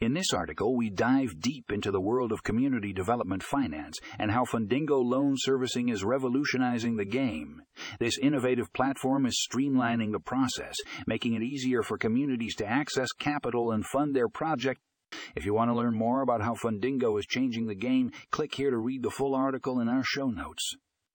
In this article, we dive deep into the world of community development finance and how Fundingo Loan Servicing is revolutionizing the game. This innovative platform is streamlining the process, making it easier for communities to access capital and fund their project. If you want to learn more about how Fundingo is changing the game, click here to read the full article in our show notes.